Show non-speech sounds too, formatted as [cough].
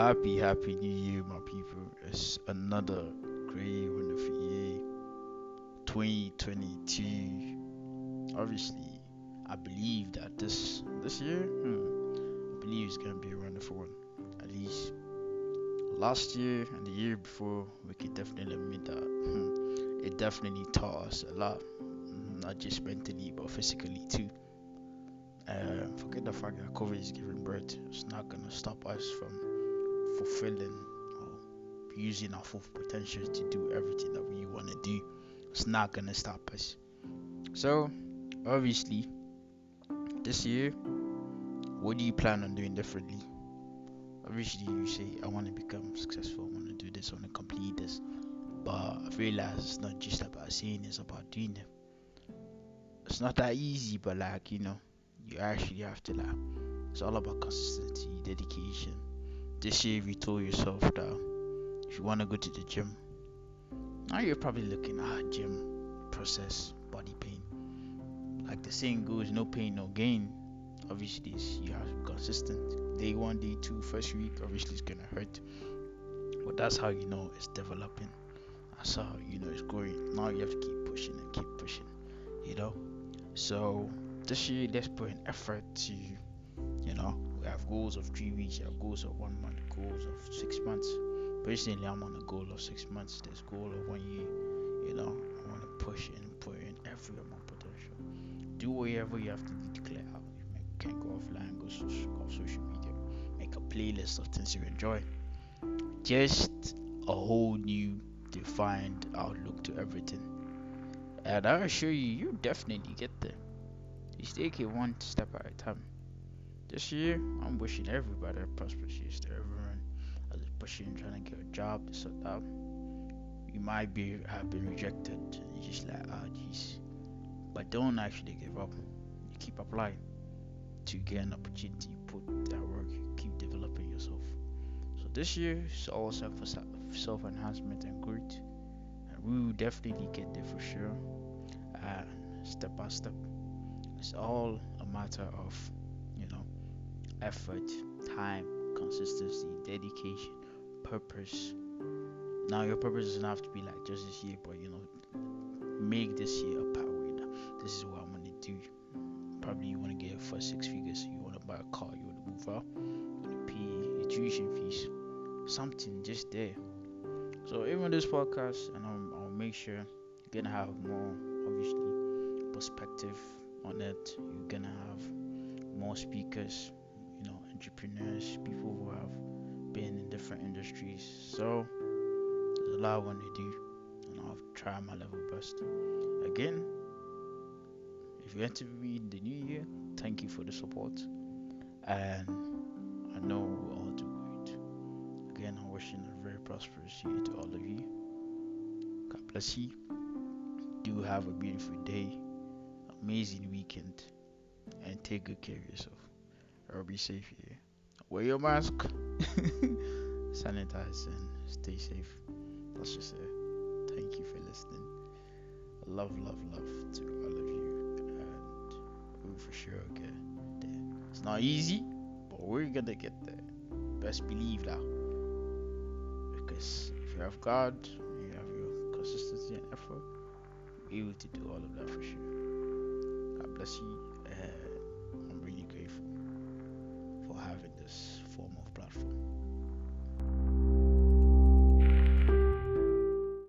Happy, happy new year, my people. It's another great, wonderful year. 2022. Obviously, I believe that this this year, hmm, I believe it's gonna be a wonderful one. At least last year and the year before, we can definitely admit that hmm, it definitely taught us a lot, not just mentally but physically too. Forget the fact that COVID is giving birth. It's not gonna stop us from fulfilling or using our full potential to do everything that we want to do. It's not gonna stop us. So, obviously, this year, what do you plan on doing differently? Obviously, you say, I want to become successful, I want to do this, I want to complete this. But I realize it's not just about saying, it's about doing it. It's not that easy, but like, you know, you actually have to, like, it's all about consistency, dedication, this year if you told yourself that if you want to go to the gym now you're probably looking at ah, gym process body pain. Like the saying goes no pain no gain. Obviously you have to be consistent. Day one day two first week obviously it's gonna hurt. But that's how you know it's developing. That's how you know it's growing. Now you have to keep pushing and keep pushing you know? So this year let's put an effort to you know have goals of three weeks, we have goals of one month, goals of six months. Personally, I'm on a goal of six months. There's goal of one year. You know, I want to push and put in every amount potential. Do whatever you have to clear out. You can go offline, go, go off social media, make a playlist of things you enjoy. Just a whole new defined outlook to everything. And I assure you, you definitely get there. Just take it one step at a time. This year, I'm wishing everybody a prosperous year to everyone as is pushing trying to get a job, this or that. You might be have been rejected, just like, ah, oh, jeez. But don't actually give up. You keep applying to get an opportunity. You put that work. You keep developing yourself. So this year is all self self enhancement and growth, and we will definitely get there for sure. Step by step, it's all a matter of effort, time, consistency, dedication, purpose. Now your purpose doesn't have to be like just this year, but you know, make this year a pathway. This is what I'm gonna do. Probably you wanna get for six figures, you wanna buy a car, you wanna move out, you wanna pay your tuition fees, something just there. So even this podcast, and I'll, I'll make sure you're gonna have more, obviously, perspective on it. You're gonna have more speakers entrepreneurs, people who have been in different industries. So there's a lot I want to do, and I'll try my level best. Again, if you enter me in the new year, thank you for the support, and I know we'll all do great. Again, I'm wishing a very prosperous year to all of you. God bless you. Do have a beautiful day, amazing weekend, and take good care of yourself or be safe here. Wear your mask, [laughs] sanitize, and stay safe. That's just it. Thank you for listening. Love, love, love to all of you, and we for sure get there. It's not easy, but we're gonna get there. Best believe that. Because if you have God, you have your consistency and effort, you're able to do all of that for sure. God bless you.